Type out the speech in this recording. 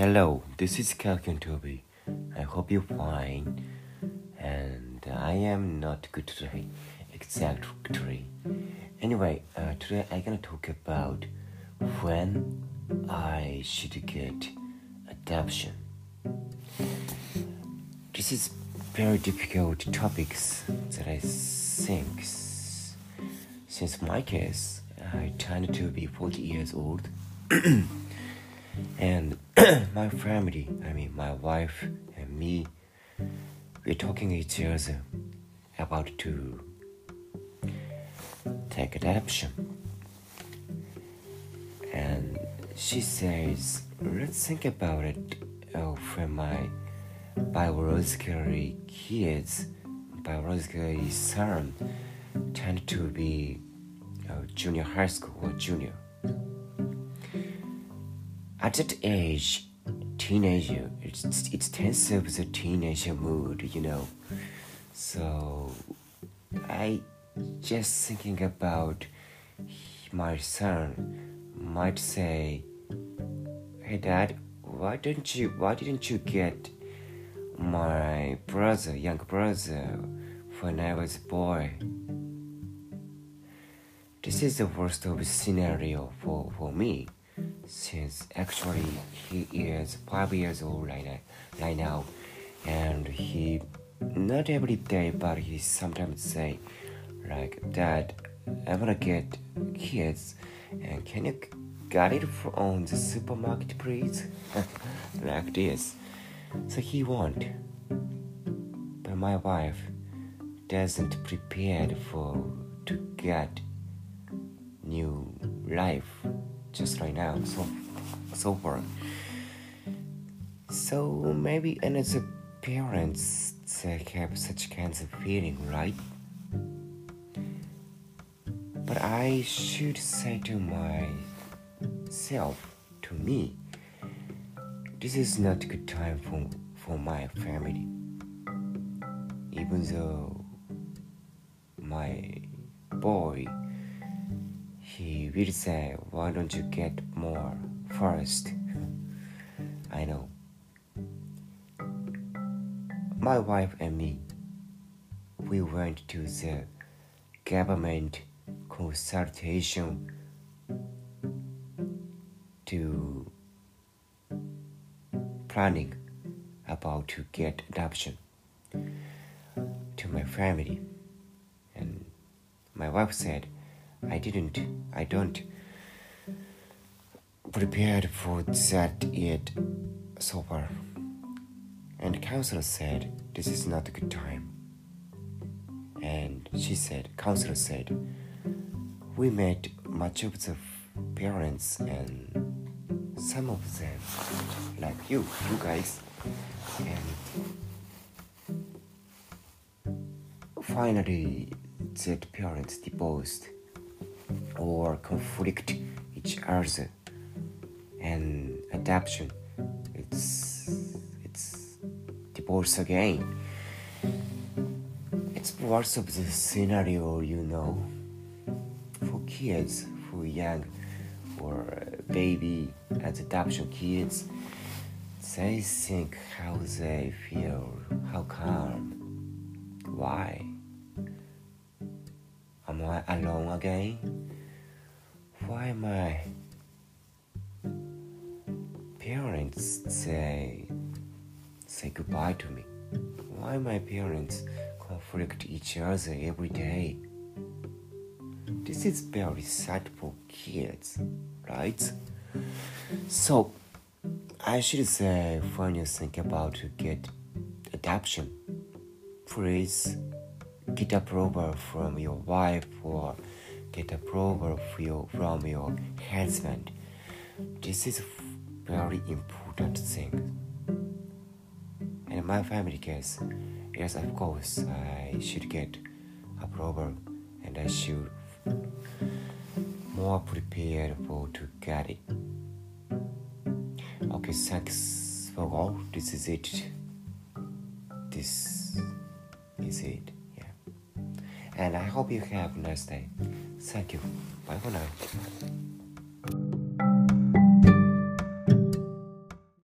Hello, this is Kalkin Toby. I hope you're fine. And I am not good today, exactly. Anyway, uh, today I'm gonna talk about when I should get adoption. This is very difficult topics that I think. Since my case, I turned to be 40 years old. and my family, I mean my wife and me, we're talking each other about to take adoption. And she says, let's think about it oh, my biologically kids, biologically son, tend to be uh, junior high school or junior at that age, teenager, it's it's tense of the teenager mood, you know. So I just thinking about my son might say, "Hey, Dad, why didn't you why didn't you get my brother, young brother, when I was a boy?" This is the worst of scenario for, for me since actually he is five years old right now, right now. And he not every day but he sometimes say like dad i want to get kids and can you get it from the supermarket please? Like this. So he won't. But my wife doesn't prepared for to get new life just right now. So so far so maybe and as a parents they have such kinds of feeling right? But i should say to myself to me this is not a good time for for my family. Even though my boy he will say, Why don't you get more first? I know. My wife and me, we went to the government consultation to planning about to get adoption to my family and my wife said I didn't, I don't prepared for that yet so far. And counselor said, this is not a good time. And she said, counselor said, we met much of the parents and some of them, like you, you guys, and finally that parents divorced or conflict each other. And adaptation it's it's divorce again. It's worse of the scenario you know for kids for young or baby as adoption kids. They think how they feel how calm why? Am i alone again why my parents say say goodbye to me? Why my parents conflict each other every day? This is very sad for kids, right? So I should say when you think about to get adoption, please get approval from your wife or get approval from your husband. This is a very important thing. In my family case, yes, of course, I should get approval and I should more prepared for to get it. Okay, thanks for all. This is it. This is it. Yeah. And I hope you have a nice day. Thank you. Bye for now.